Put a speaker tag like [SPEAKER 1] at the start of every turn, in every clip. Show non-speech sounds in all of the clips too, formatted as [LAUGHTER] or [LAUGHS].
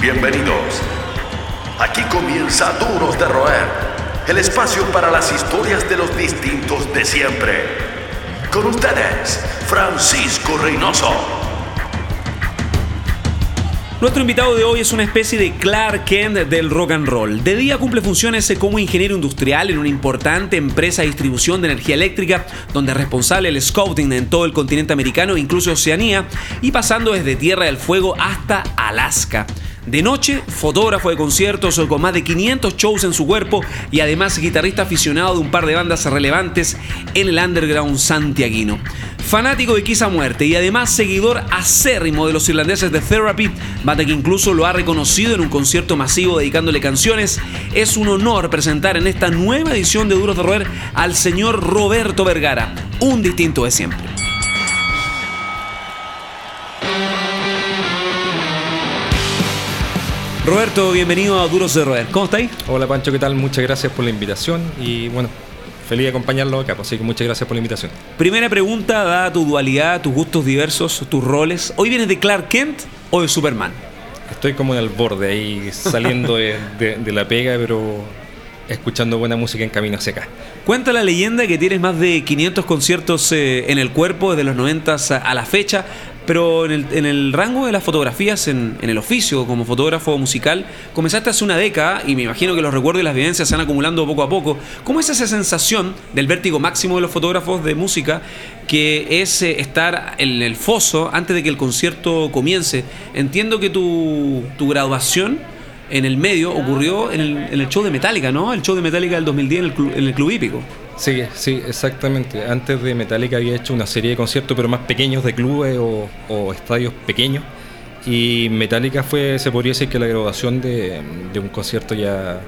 [SPEAKER 1] Bienvenidos. Aquí comienza Duros de Roer, el espacio para las historias de los distintos de siempre. Con ustedes, Francisco Reynoso.
[SPEAKER 2] Nuestro invitado de hoy es una especie de Clark Kent del rock and roll. De día cumple funciones como ingeniero industrial en una importante empresa de distribución de energía eléctrica, donde es responsable el scouting en todo el continente americano e incluso Oceanía, y pasando desde Tierra del Fuego hasta Alaska. De noche, fotógrafo de conciertos con más de 500 shows en su cuerpo y además guitarrista aficionado de un par de bandas relevantes en el underground santiaguino. Fanático de Kiss muerte y además seguidor acérrimo de los irlandeses de Therapy, banda que incluso lo ha reconocido en un concierto masivo dedicándole canciones, es un honor presentar en esta nueva edición de Duros de Roer al señor Roberto Vergara, un distinto de siempre. Roberto, bienvenido a Duros de Roer. ¿Cómo estáis?
[SPEAKER 3] Hola Pancho, ¿qué tal? Muchas gracias por la invitación y bueno, feliz de acompañarlo acá, pues, así que muchas gracias por la invitación.
[SPEAKER 2] Primera pregunta, dada tu dualidad, tus gustos diversos, tus roles. ¿Hoy vienes de Clark Kent o de Superman?
[SPEAKER 3] Estoy como en el borde ahí, saliendo de, de la pega, pero escuchando buena música en camino hacia acá.
[SPEAKER 2] Cuenta la leyenda que tienes más de 500 conciertos eh, en el cuerpo desde los 90 a la fecha, pero en el, rango de las fotografías, en, el oficio como fotógrafo musical, comenzaste hace una década y me imagino que los recuerdos y las vivencias se van acumulando poco a poco. ¿Cómo es esa sensación del vértigo máximo de los fotógrafos de música que es eh, estar en el foso antes de que el concierto comience? Entiendo que tu, graduación en el medio ocurrió en el, show de Metallica, ¿no? El show de Metallica del 2010 en el, en el Club Hípico.
[SPEAKER 3] Sí, sí, exactamente. Antes de Metallica había hecho una serie de conciertos, pero más pequeños de clubes o, estadios pequeños. Y Metallica fue, se podría decir que la graduación de, un concierto ya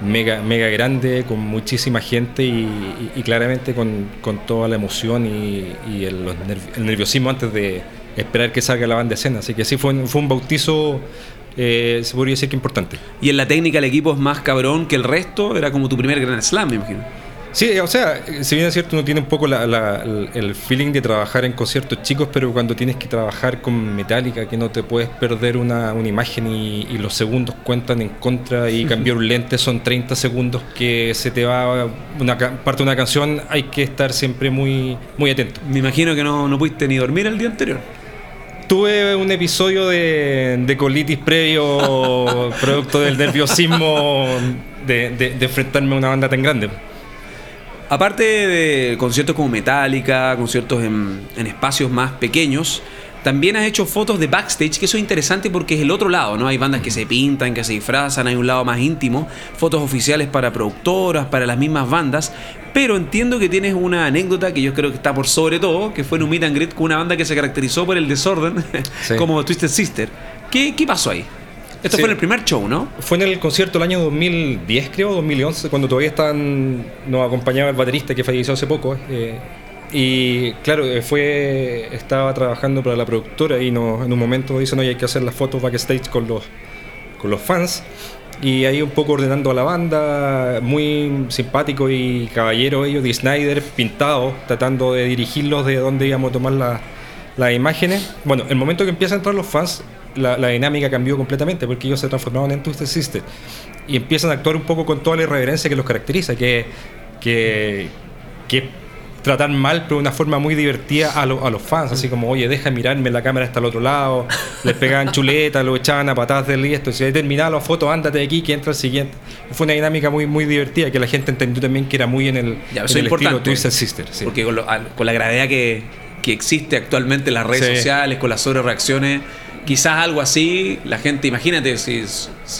[SPEAKER 3] mega, mega grande, con muchísima gente y, claramente con, toda la emoción y, el, nerviosismo antes de esperar que salga la banda de escena. Así que sí, fue, fue un bautizo eh, se podría decir que importante.
[SPEAKER 2] Y en la técnica el equipo es más cabrón que el resto, era como tu primer gran slam, me imagino.
[SPEAKER 3] Sí, o sea, si bien es cierto, uno tiene un poco el feeling de trabajar en conciertos chicos, pero cuando tienes que trabajar con Metallica, que no te puedes perder una, imagen y, los segundos cuentan en contra y cambiar un lente son 30 segundos que se te va una parte de una canción, hay que estar siempre muy, muy atento.
[SPEAKER 2] Me imagino que no, no pudiste ni dormir el día anterior.
[SPEAKER 3] Tuve un episodio de, colitis previo, [LAUGHS] producto del nerviosismo de, de, enfrentarme a una banda tan grande.
[SPEAKER 2] Aparte de conciertos como Metallica, conciertos en, en espacios más pequeños, también has hecho fotos de backstage, que eso es interesante porque es el otro lado, ¿no? Hay bandas que se pintan, que se disfrazan, hay un lado más íntimo, fotos oficiales para productoras, para las mismas bandas, pero entiendo que tienes una anécdota que yo creo que está por sobre todo, que fue en un meet and greet con una banda que se caracterizó por el desorden, [LAUGHS] como Twisted Sister. ¿Qué, ¿Qué pasó ahí? Esto fue en el primer show, ¿no?
[SPEAKER 3] Fue en el concierto del año 2010, creo, 2011, cuando todavía estaban, nos acompañaba el baterista que falleció hace poco. Eh, y claro, eh, fue estaba trabajando para la productora y en un momento dicen, oye, hay que hacer las fotos backstage con los, con los fans. Y ahí un poco ordenando a la banda, muy simpático y caballero ellos, de Snyder, pintado, tratando de dirigirlos de dónde íbamos a tomar las imágenes. Bueno, el momento que empiezan a entrar los fans, la, dinámica cambió completamente porque ellos se transformaron en Twisted Sister y empiezan a actuar un poco con toda la irreverencia que los caracteriza, que, que, que tratar mal, pero de una forma muy divertida a, a los fans, así como, oye, deja mirarme, la cámara está al otro lado, [LAUGHS] les pegaban chuleta, lo echaban a patadas del esto, si hay terminado la foto, ándate de aquí, que entra el siguiente. Fue una dinámica muy, muy divertida, que la gente entendió también que era muy en el,
[SPEAKER 2] ya, en el estilo Twisted Sister. Porque con, la gravedad que, que, existe actualmente en las redes sociales, con las sobre reacciones quizás algo así, la gente, imagínate, si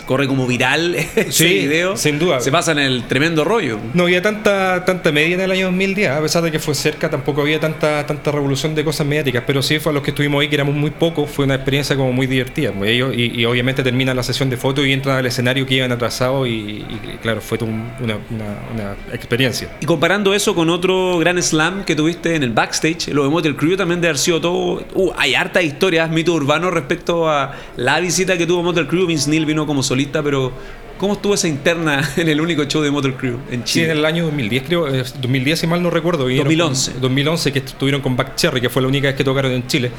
[SPEAKER 2] corre como viral [LAUGHS] ese video,
[SPEAKER 3] sin duda.
[SPEAKER 2] se pasa en el tremendo rollo.
[SPEAKER 3] No había tanta, tanta media en el año 2010, a pesar de que fue cerca, tampoco había tanta, tanta revolución de cosas mediáticas, pero sí fue a los que estuvimos ahí, que éramos muy pocos, fue una experiencia como muy divertida. Ellos, y, obviamente termina la sesión de fotos y entran al escenario que iban atrasados y, claro, fue una, una, experiencia.
[SPEAKER 2] Y comparando eso con otro gran slam que tuviste en el backstage, lo de el Crew también de haber sido todo... Uh, hay harta historias, mito urbano respecto respecto a la visita que tuvo Motor Crew. Vince Neil vino como solista, pero ¿cómo estuvo esa interna [LAUGHS] en el único show de Motor Crew en Chile?
[SPEAKER 3] Sí, en el año 2010, creo, 2010 si mal no recuerdo.
[SPEAKER 2] 2011.
[SPEAKER 3] 2011, que estuvieron con Back Cherry, que fue la única vez que tocaron en Chile.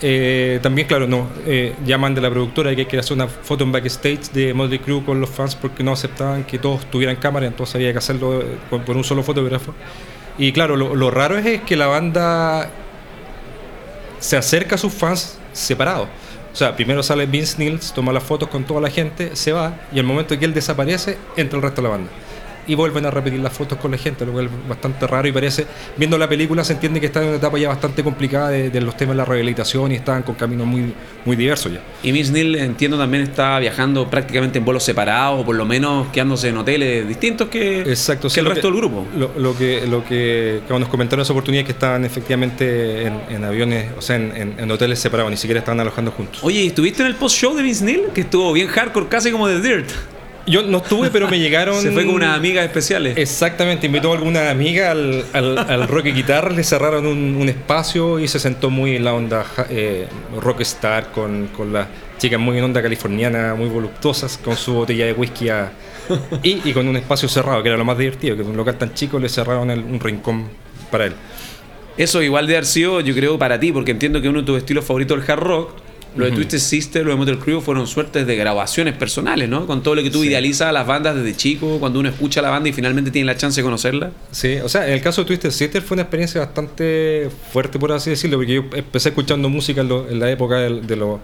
[SPEAKER 3] Eh, también, claro, no, eh, llaman de la productora que hay que hacer una foto en backstage de Motley Crue con los fans porque no aceptaban que todos tuvieran cámara, entonces había que hacerlo con, por un solo fotógrafo. Y claro, lo, lo raro es, que la banda se acerca a sus fans separados. O sea, primero sale Vince Nils, toma las fotos con toda la gente, se va, y al momento que él desaparece, entra el resto de la banda y vuelven a repetir las fotos con la gente, lo cual es bastante raro y parece, viendo la película se entiende que está en una etapa ya bastante complicada de, los temas de la rehabilitación y están con caminos muy, muy diversos ya.
[SPEAKER 2] Y Miss Neil entiendo también está viajando prácticamente en vuelos separados o por lo menos quedándose en hoteles distintos que,
[SPEAKER 3] Exacto,
[SPEAKER 2] el resto del grupo.
[SPEAKER 3] Lo, que, lo que, nos comentaron en esa oportunidad es que estaban efectivamente en, aviones, o sea, en, hoteles separados, ni siquiera estaban alojando juntos.
[SPEAKER 2] Oye, ¿estuviste en el post-show de Miss Neil? Que estuvo bien hardcore, casi como de Dirt.
[SPEAKER 3] Yo no estuve, pero me [LAUGHS] llegaron.
[SPEAKER 2] Se fue con unas amigas especiales.
[SPEAKER 3] Exactamente, invitó a alguna amiga al, al, rock y guitarra, le cerraron un, espacio y se sentó muy en la onda eh, rockstar con, con las chicas muy en onda californiana, muy voluptuosas, con su botella de whisky y, con un espacio cerrado, que era lo más divertido, que un local tan chico le cerraron un rincón para él.
[SPEAKER 2] Eso igual de haber sido, yo creo, para ti, porque entiendo que uno de tus estilos favoritos es el hard rock lo de Twisted Sister, lo de Motel Crew fueron suertes de grabaciones personales, ¿no? Con todo lo que tú idealizas a las bandas desde chico, cuando uno escucha a la banda y finalmente tiene la chance de conocerla.
[SPEAKER 3] Sí, o sea, en el caso de Twisted Sister fue una experiencia bastante fuerte, por así decirlo, porque yo empecé escuchando música en, la época de, los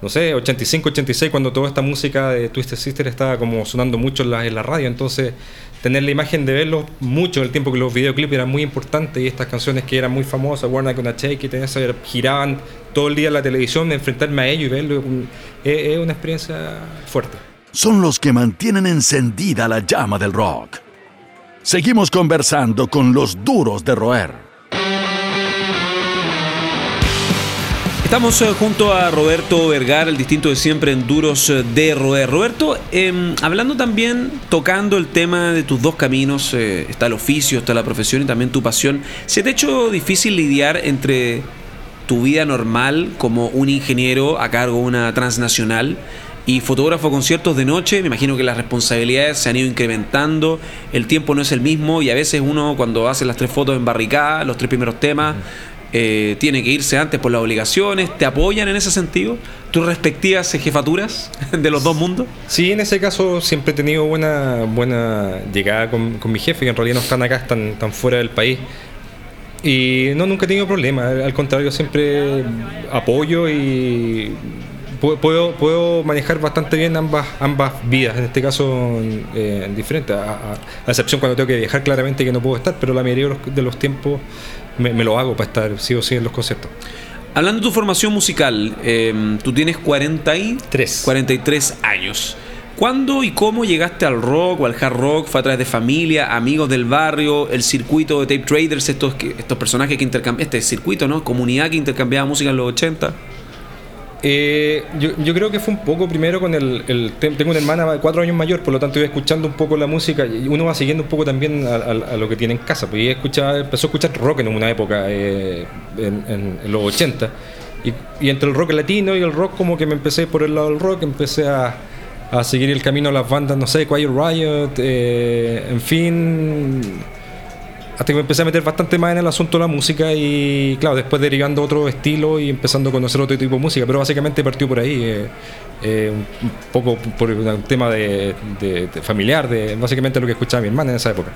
[SPEAKER 3] no sé, 85, 86, cuando toda esta música de Twisted Sister estaba como sonando mucho en la, en la radio. Entonces, tener la imagen de verlos mucho, el tiempo que los videoclips eran muy importantes y estas canciones que eran muy famosas, Warner con a Shake, que giraban todo el día en la televisión, enfrentarme a ellos y verlo es, una experiencia fuerte.
[SPEAKER 1] Son los que mantienen encendida la llama del rock. Seguimos conversando con los duros de roer.
[SPEAKER 2] Estamos eh, junto a Roberto Vergara, el distinto de siempre en Duros eh, de Roer. Roberto, em, hablando también, tocando el tema de tus dos caminos, eh, está el oficio, está la profesión y también tu pasión, ¿se te ha hecho difícil lidiar entre tu vida normal como un ingeniero a cargo de una transnacional y fotógrafo conciertos de noche? Me imagino que las responsabilidades se han ido incrementando, el tiempo no es el mismo y a veces uno cuando hace las tres fotos en barricada, los tres primeros temas, eh, tiene que irse antes por las obligaciones, ¿te apoyan en ese sentido? ¿Tus respectivas jefaturas [LAUGHS] de los dos mundos?
[SPEAKER 3] Sí, en ese caso siempre he tenido buena, buena llegada con, mi jefe, que en realidad no están acá, están, están fuera del país. Y no, nunca he tenido problemas, al contrario, siempre apoyo y puedo, puedo manejar bastante bien ambas, ambas vidas, en este caso eh, diferentes, a, excepción cuando tengo que viajar claramente que no puedo estar, pero la mayoría de los tiempos me, lo hago para estar sí o sí en los conciertos.
[SPEAKER 2] Hablando de tu formación musical, em, tú tienes 43, 43 años. ¿Cuándo y cómo llegaste al rock o al hard rock? ¿Fue a través de familia, amigos del barrio, el circuito de tape traders, estos, estos personajes que intercambian, este circuito, ¿no? Comunidad que intercambiaba música en los 80?
[SPEAKER 3] Eh, yo, yo, creo que fue un poco primero con el, Tengo una hermana de cuatro años mayor, por lo tanto iba escuchando un poco la música y uno va siguiendo un poco también a, lo que tiene en casa. Pues escuchaba, empezó a escuchar rock en una época, eh, en, los 80. Y, entre el rock latino y el rock, como que me empecé por el lado del rock, empecé a, a seguir el camino a las bandas, no sé, Quiet Riot, eh, en fin hasta que me empecé a meter bastante más en el asunto de la música y claro, después derivando otro estilo y empezando a conocer otro tipo de música, pero básicamente partió por ahí, eh, eh, un poco por un tema de, de familiar, de básicamente lo que escuchaba mi hermana en esa época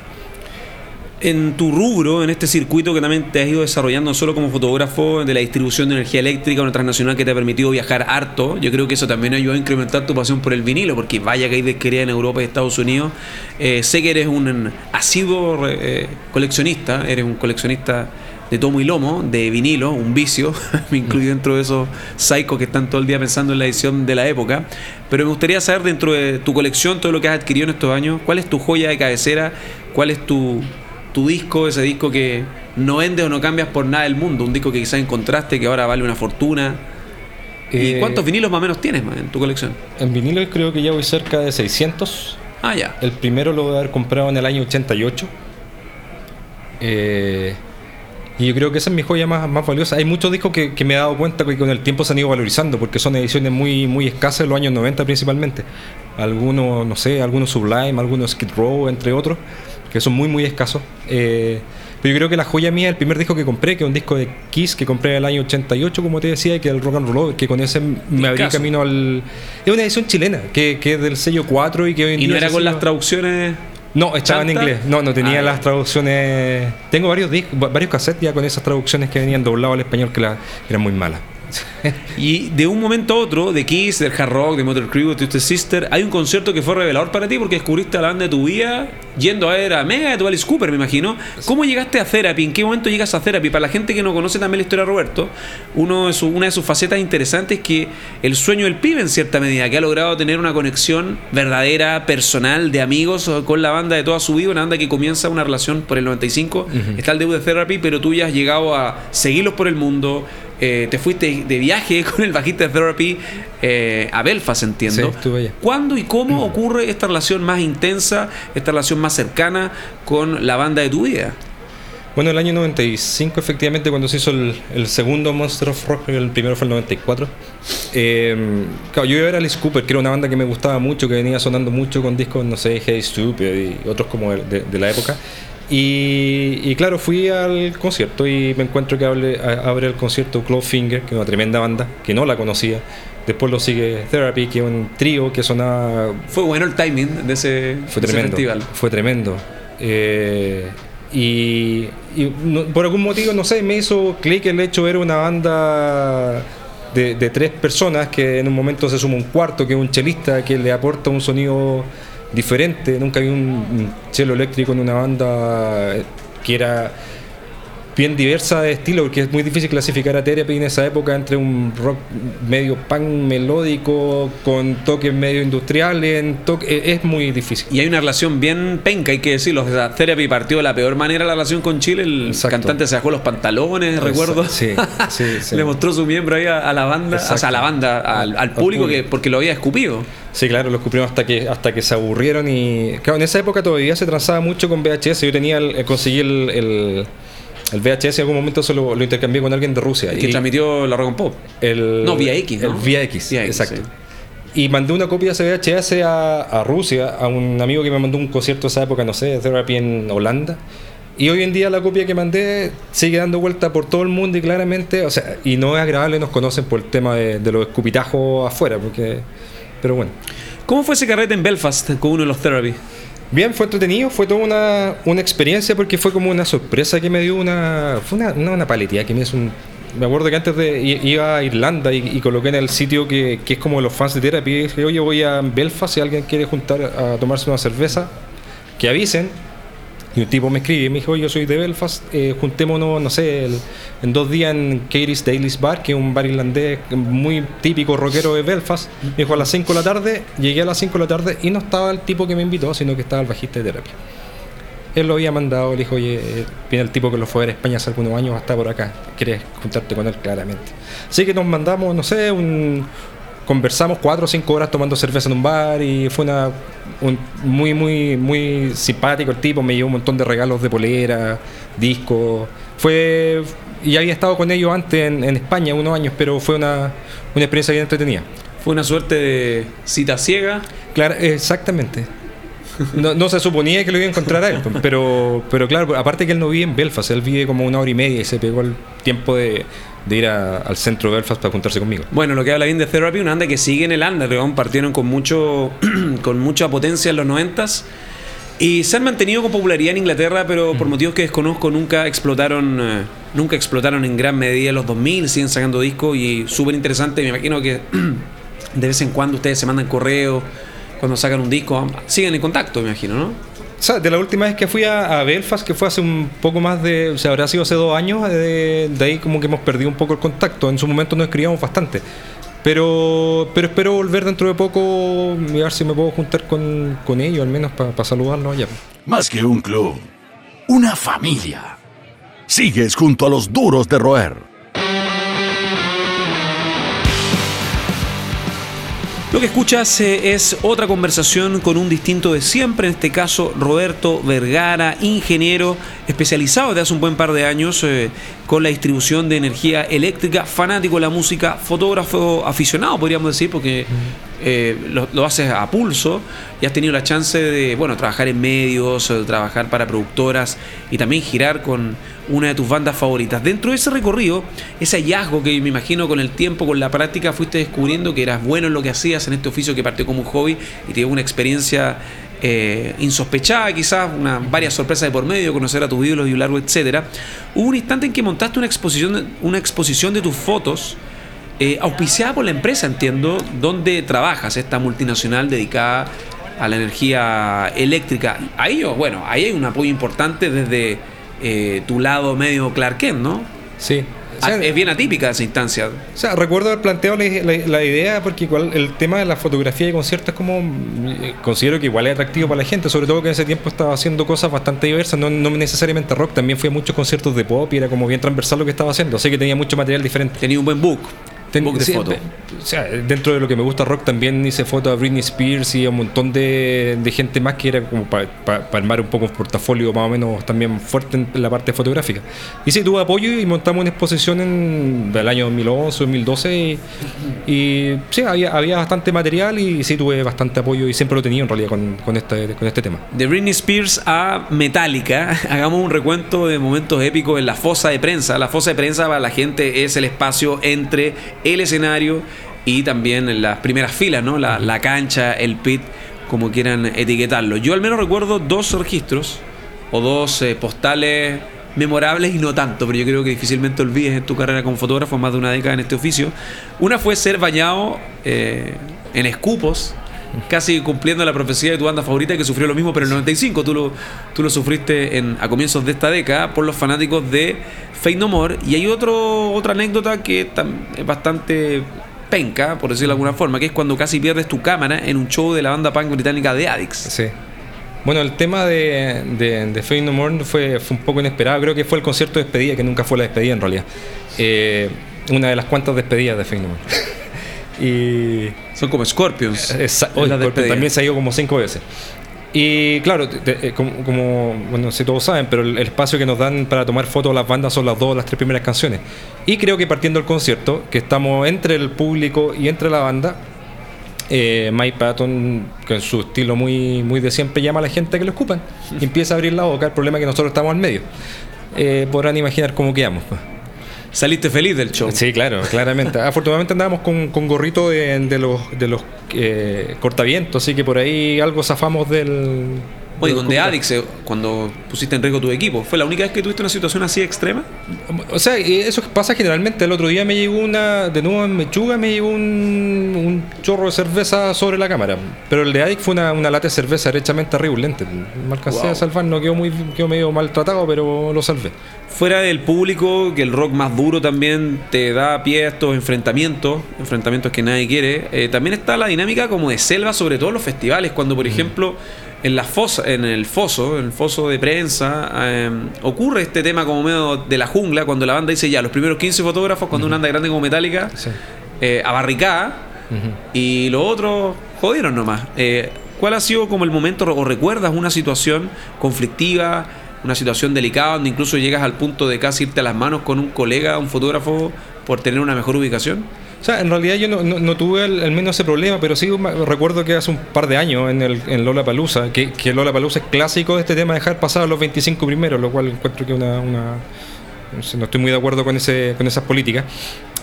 [SPEAKER 2] en tu rubro, en este circuito que también te has ido desarrollando no solo como fotógrafo de la distribución de energía eléctrica, una transnacional que te ha permitido viajar harto, yo creo que eso también ayudó a incrementar tu pasión por el vinilo, porque vaya que hay desquería en Europa y Estados Unidos. Eh, sé que eres un asiduo eh, coleccionista, eres un coleccionista de tomo y lomo, de vinilo, un vicio, [LAUGHS] me incluyo dentro de esos psychos que están todo el día pensando en la edición de la época. Pero me gustaría saber dentro de tu colección, todo lo que has adquirido en estos años, cuál es tu joya de cabecera, cuál es tu, tu disco, ese disco que no vendes o no cambias por nada del mundo, un disco que quizás encontraste que ahora vale una fortuna. ¿Y eh, cuántos vinilos más o menos tienes en tu colección?
[SPEAKER 3] En vinilos creo que ya voy cerca de 600.
[SPEAKER 2] Ah, ya.
[SPEAKER 3] El primero lo voy a haber comprado en el año 88. Eh, y yo creo que esa es mi joya más, más valiosa. Hay muchos discos que, me he dado cuenta que con el tiempo se han ido valorizando, porque son ediciones muy, muy escasas en los años 90 principalmente. Algunos, no sé, algunos Sublime, algunos Skid Row, entre otros que son muy, muy escasos. Eh, Pero yo creo que la joya mía, el primer disco que compré, que es un disco de Kiss que compré en el año 88, como te decía, y que es el Rock and Roll Over, que con ese me abrí camino al. Es una edición chilena, que, que es del sello 4 y que hoy en
[SPEAKER 2] ¿Y
[SPEAKER 3] día.
[SPEAKER 2] no era con las traducciones?
[SPEAKER 3] No, estaba en inglés. No, no tenía
[SPEAKER 2] Ah,
[SPEAKER 3] las traducciones. Tengo varios discos, varios cassettes ya con esas traducciones que venían doblados al español que la- eran muy malas. [LAUGHS]
[SPEAKER 2] Y de un momento a otro, de Kiss, del Hard Rock, de Motor Crew, de Twisted Sister, hay un concierto que fue revelador para ti porque descubriste a la banda de tu vida yendo a ver a Mega de Alice Cooper, me imagino. ¿Cómo llegaste a Therapy? ¿En qué momento llegas a Therapy? Para la gente que no conoce también la historia de Roberto, uno de su- una de sus facetas interesantes es que el sueño del pibe, en cierta medida, que ha logrado tener una conexión verdadera, personal, de amigos con la banda de toda su vida, una banda que comienza una relación por el 95, está el debut de Therapy, pero tú ya has llegado a seguirlos por el mundo. Eh, te fuiste de viaje [LAUGHS] con el bajista de Therapy eh, a Belfast, entiendo.
[SPEAKER 3] Sí, estuve allá.
[SPEAKER 2] ¿Cuándo y cómo ocurre esta relación más intensa, esta relación más cercana con la banda de tu vida?
[SPEAKER 3] Bueno, el año 95, efectivamente, cuando se hizo el, el segundo Monster of Rock, el primero fue el 94. eh, claro, yo iba a ver a Alice Cooper, que era una banda que me gustaba mucho, que venía sonando mucho con discos, no sé, Hey Stupid y otros como de, de- de la época. Y, y claro, fui al concierto y me encuentro que abre el concierto Clawfinger, que es una tremenda banda, que no la conocía. Después lo sigue Therapy, que es un trío que sonaba
[SPEAKER 2] Fue bueno el timing de ese,
[SPEAKER 3] fue
[SPEAKER 2] ese festival.
[SPEAKER 3] Fue tremendo. Eh, y y no- por algún motivo, no sé, me hizo clic el hecho de ver una banda de, de tres personas que en un momento se suma un cuarto, que es un chelista, que le aporta un sonido diferente. Nunca vi un, un chelo eléctrico en una banda eh, que era bien diversa de estilo, porque es muy difícil clasificar a Therapy en esa época entre un rock medio punk melódico con toques medio industriales, en toque- eh, es muy difícil.
[SPEAKER 2] Y hay una relación bien penca, hay que decirlo. O sea, Therapy partió de la peor manera la relación con Chile. El
[SPEAKER 3] Exacto.
[SPEAKER 2] cantante se dejó los pantalones, recuerdo.
[SPEAKER 3] Sí, sí, [LAUGHS] sí.
[SPEAKER 2] Le mostró su miembro ahí a, a la banda, o sea, a la banda, al, al público, que, porque lo había escupido.
[SPEAKER 3] Sí, claro, lo escupieron hasta que hasta que se aburrieron y claro, en esa época todavía se transaba mucho con VHS. Yo tenía el, eh, conseguí el, el, el VHS en algún momento se lo, lo intercambié con alguien de Rusia.
[SPEAKER 2] El que
[SPEAKER 3] y
[SPEAKER 2] transmitió la Rock and Pop.
[SPEAKER 3] el,
[SPEAKER 2] No, vía X, ¿no?
[SPEAKER 3] El vía X,
[SPEAKER 2] Vía X,
[SPEAKER 3] exacto.
[SPEAKER 2] sí.
[SPEAKER 3] Y mandé una copia de ese VHS a, a Rusia, a un amigo que me mandó un concierto de esa época, no sé, de Therapy en Holanda. Y hoy en día la copia que mandé sigue dando vuelta por todo el mundo y claramente, o sea, y no es agradable, nos conocen por el tema de, de los escupitajos afuera, porque, pero bueno.
[SPEAKER 2] ¿Cómo fue ese carrete en Belfast con uno de los Therapy?
[SPEAKER 3] Bien, fue entretenido, fue toda una, una experiencia porque fue como una sorpresa que me dio una. Fue una, no una paletía que me hizo un. Me acuerdo que antes de iba a Irlanda y, coloqué en el sitio que, que es como los fans de Therapy. y Dije, oye, voy a Belfast si alguien quiere juntar a tomarse una cerveza, que avisen. Y un tipo me escribe y me dijo, yo soy de Belfast, eh, juntémonos, no sé, en dos días en Katie's Daily's Bar, que es un bar irlandés muy típico rockero de Belfast. Me dijo a las 5 de la tarde, llegué a las 5 de la tarde y no estaba el tipo que me invitó, sino que estaba el bajista de terapia. Él lo había mandado, le dijo, oye, eh, viene el tipo que lo fue a España hace algunos años, está por acá, quieres juntarte con él claramente. Así que nos mandamos, no sé, un, conversamos cuatro o cinco horas tomando cerveza en un bar y fue una un- muy muy muy simpático el tipo me llevó un montón de regalos de polera discos. Fue y había estado con ellos antes en, en España unos años pero fue una, una experiencia bien entretenida.
[SPEAKER 2] Fue una suerte de cita ciega.
[SPEAKER 3] claro exactamente no, no se suponía que lo iba a encontrar a él pero pero claro aparte que él no vive en Belfast él vive como una hora y media y se pegó el tiempo de, de ir a- al centro de Belfast para juntarse conmigo.
[SPEAKER 2] Bueno, lo que habla bien de Therapy, una banda que sigue en el underground, partieron con mucho [CLEARS THROAT] con mucha potencia en los 90s y se han mantenido con popularidad en Inglaterra, pero por motivos que desconozco nunca explotaron eh, nunca explotaron en gran medida en los 2000, siguen sacando discos y súper interesante, me imagino que [CLEARS THROAT] de vez en cuando ustedes se mandan correos cuando sacan un disco, siguen en contacto, me imagino, ¿no?
[SPEAKER 3] O sea, de la última vez que fui a, a Belfast, que fue hace un poco más de, o sea, habrá sido hace dos años, de, de ahí como que hemos perdido un poco el contacto. En su momento nos escribíamos bastante. Pero, pero espero volver dentro de poco y a ver si me puedo juntar con, con ellos, al menos para saludarlos allá.
[SPEAKER 1] Más que un club, una familia. Sigues junto a los duros de roer.
[SPEAKER 2] Lo que escuchas eh, es otra conversación con un distinto de siempre, en este caso Roberto Vergara, ingeniero especializado desde hace un buen par de años eh, con la distribución de energía eléctrica, fanático de la música, fotógrafo aficionado, podríamos decir, porque eh, lo, lo, haces a pulso y has tenido la chance de, bueno, trabajar en medios, trabajar para productoras y también girar con una de tus bandas favoritas. Dentro de ese recorrido, ese hallazgo que me imagino con el tiempo, con la práctica, fuiste descubriendo que eras bueno en lo que hacías en este oficio que partió como un hobby y te dio una experiencia eh, insospechada, quizás, una, varias sorpresas de por medio, conocer a tus ídolos y un largo, etcétera. Hubo un instante en que montaste una exposición, una exposición de tus fotos, eh, auspiciada por la empresa, entiendo, donde trabajas, esta multinacional dedicada a la energía eléctrica. Ahí, bueno, ahí hay un apoyo importante desde eh, tu lado medio Clark Kent, ¿no?
[SPEAKER 3] Sí,
[SPEAKER 2] Ah, es bien atípica esa instancia.
[SPEAKER 3] O sea, recuerdo haber planteado la, idea porque igual el tema de la fotografía y conciertos es como eh, considero que igual es atractivo para la gente, sobre todo que en ese tiempo estaba haciendo cosas bastante diversas, no, no necesariamente rock, también fui a muchos conciertos de pop y era como bien transversal lo que estaba haciendo, así que tenía mucho material diferente.
[SPEAKER 2] Tenía un buen book.
[SPEAKER 3] Ten, O sea, dentro de lo que me gusta rock también hice fotos a Britney Spears y a un montón de, gente más que era como para armar un poco un portafolio más o menos también fuerte en la parte fotográfica. Y sí, tuve apoyo y montamos una exposición en el año 2011, 2012 y, y sí, había, había bastante material y sí tuve bastante apoyo y siempre lo tenía en realidad con, con, este, con este tema.
[SPEAKER 2] De Britney Spears a Metallica, [LAUGHS] hagamos un recuento de momentos épicos en la fosa de prensa. La fosa de prensa para la gente es el espacio entre el escenario y también en las primeras filas, ¿no? La, cancha, el pit, como quieran etiquetarlo. Yo al menos recuerdo dos registros o dos eh, postales memorables y no tanto, pero yo creo que difícilmente olvides en tu carrera como fotógrafo, más de una década en este oficio. Una fue ser bañado eh, en escupos, casi cumpliendo la profecía de tu banda favorita que sufrió lo mismo, pero en el 95 tú lo, tú lo sufriste en, a comienzos de esta década por los fanáticos de Fake No More. Y hay otro, otra anécdota que es bastante penca, por decirlo de alguna forma, que es cuando casi pierdes tu cámara en un show de la banda punk británica de Addicts.
[SPEAKER 3] Sí. Bueno, el tema de, de, No More fue, fue, un poco inesperado. Creo que fue el concierto de despedida, que nunca fue la despedida en realidad. Eh, una de las cuantas despedidas de Fake No More. [LAUGHS]
[SPEAKER 2] y... Son como Scorpions.
[SPEAKER 3] también se ha ido como cinco veces. Y claro, eh, como, bueno, si todos saben, pero el, espacio que nos dan para tomar fotos de las bandas son las dos las tres primeras canciones. Y creo que partiendo del concierto, que estamos entre el público y entre la banda, eh, Mike Patton, con su estilo muy, muy de siempre, llama a la gente a que lo escupan [LAUGHS] y empieza a abrir la boca. El problema es que nosotros estamos al medio. Eh, podrán imaginar cómo quedamos. Pues
[SPEAKER 2] saliste feliz del show.
[SPEAKER 3] Sí, claro, claramente. [LAUGHS] Afortunadamente andábamos con, con gorrito de, de, los, de los eh, cortavientos, así que por ahí algo zafamos del,
[SPEAKER 2] Oye, donde Adix, cuando pusiste en riesgo tu equipo, ¿fue la única vez que tuviste una situación así extrema?
[SPEAKER 3] O sea, eso pasa generalmente. El otro día me llegó una, de nuevo en Mechuga, me llegó un, chorro de cerveza sobre la cámara. Pero el de Adix fue una, lata de cerveza derechamente regulente. Me alcancé a salvar, no quedó, muy, quedó medio maltratado, pero lo salvé.
[SPEAKER 2] Fuera del público, que el rock más duro también te da pie a estos enfrentamientos, enfrentamientos que nadie quiere, eh, también está la dinámica como de selva, sobre todo en los festivales, cuando por mm. ejemplo en, la fosa, en el foso, en el foso de prensa, em, ocurre este tema como medio de la jungla, cuando la banda dice ya, los primeros 15 fotógrafos, cuando una banda grande como Metallica, eh, abarricada, y los otros jodieron nomás. Eh, ¿Cuál ha sido como el momento, o recuerdas una situación conflictiva, una situación delicada, donde incluso llegas al punto de casi irte a las manos con un colega, un fotógrafo, por tener una mejor ubicación?
[SPEAKER 3] O sea, en realidad yo no, tuve al, menos ese problema, pero sí recuerdo que hace un par de años en, el, en Lola Palusa, que, Lola Palusa es clásico de este tema de dejar pasar a los 25 primeros, lo cual encuentro que una, una no, estoy muy de acuerdo con ese con esas políticas.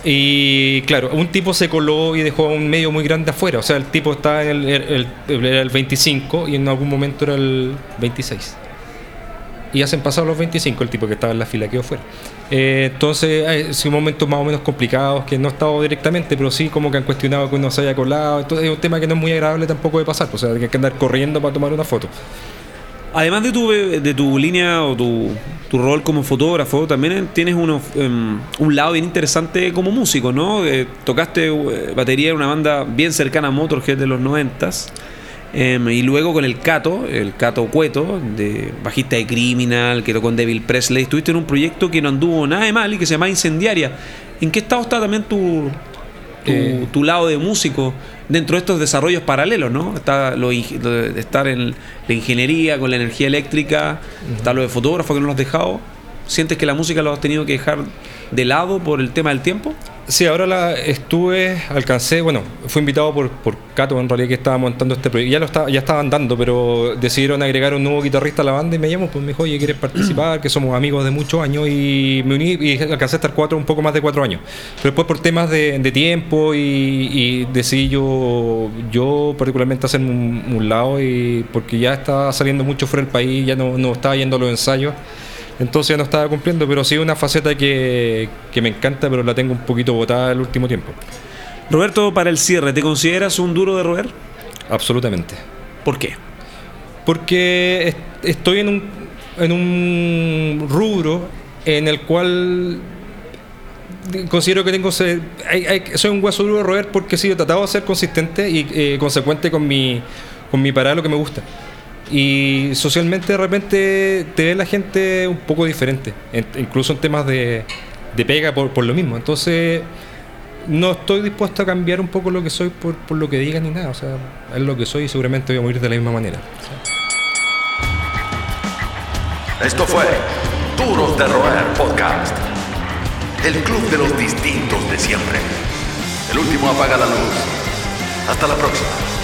[SPEAKER 3] Y claro, un tipo se coló y dejó un medio muy grande afuera. O sea, el tipo estaba en el, el, el 25 y en algún momento era el 26 y hacen pasar los 25 el tipo que estaba en la fila quedó fuera. Eh, entonces, hay sí, momentos más o menos complicados que no he estado directamente, pero sí como que han cuestionado que uno se haya colado. Entonces, es un tema que no es muy agradable tampoco de pasar, pues, o sea, hay que andar corriendo para tomar una foto.
[SPEAKER 2] Además de tu, de tu línea o tu, tu rol como fotógrafo, también tienes uno, em, un lado bien interesante como músico, ¿no? Eh, tocaste eh, batería en una banda bien cercana a Motorhead de los 90s. Em, y luego con el Cato, el Cato Cueto, de bajista de Criminal, que tocó con Devil Presley, estuviste en un proyecto que no anduvo nada de mal y que se llama Incendiaria. ¿En qué estado está también tu, tu, eh. lado de músico dentro de estos desarrollos paralelos, ¿no? Está lo de estar en la ingeniería con la energía eléctrica, está lo de fotógrafo que no lo has dejado. ¿Sientes que la música lo has tenido que dejar de lado por el tema del tiempo?
[SPEAKER 3] Sí, ahora la estuve, alcancé, bueno, fui invitado por, por Cato en realidad que estaba montando este proyecto. Ya lo estaba, ya estaban dando, pero decidieron agregar un nuevo guitarrista a la banda y me llamó, pues me dijo, oye, ¿quieres participar? Que somos amigos de muchos años y me uní y alcancé a estar cuatro, un poco más de cuatro años. Pero después por temas de, tiempo y, y, decidí yo, yo particularmente hacerme un, un, lado y porque ya estaba saliendo mucho fuera del país, ya no, no estaba yendo a los ensayos. Entonces ya no estaba cumpliendo, pero sí una faceta que, que me encanta, pero la tengo un poquito botada el último tiempo.
[SPEAKER 2] Roberto, para el cierre, ¿te consideras un duro de roer?
[SPEAKER 3] Absolutamente.
[SPEAKER 2] ¿Por qué?
[SPEAKER 3] Porque estoy en un, en un rubro en el cual considero que tengo soy un hueso duro de roer porque sí, he tratado de ser consistente y eh, consecuente con mi, con mi parada lo que me gusta y socialmente de repente te ve la gente un poco diferente, incluso en temas de, de pega por, por, lo mismo. Entonces no estoy dispuesto a cambiar un poco lo que soy por, por, lo que digan ni nada. O sea, es lo que soy y seguramente voy a morir de la misma manera.
[SPEAKER 1] Esto fue Duros de Roer Podcast. El club de los distintos de siempre. El último apaga la luz. Hasta la próxima.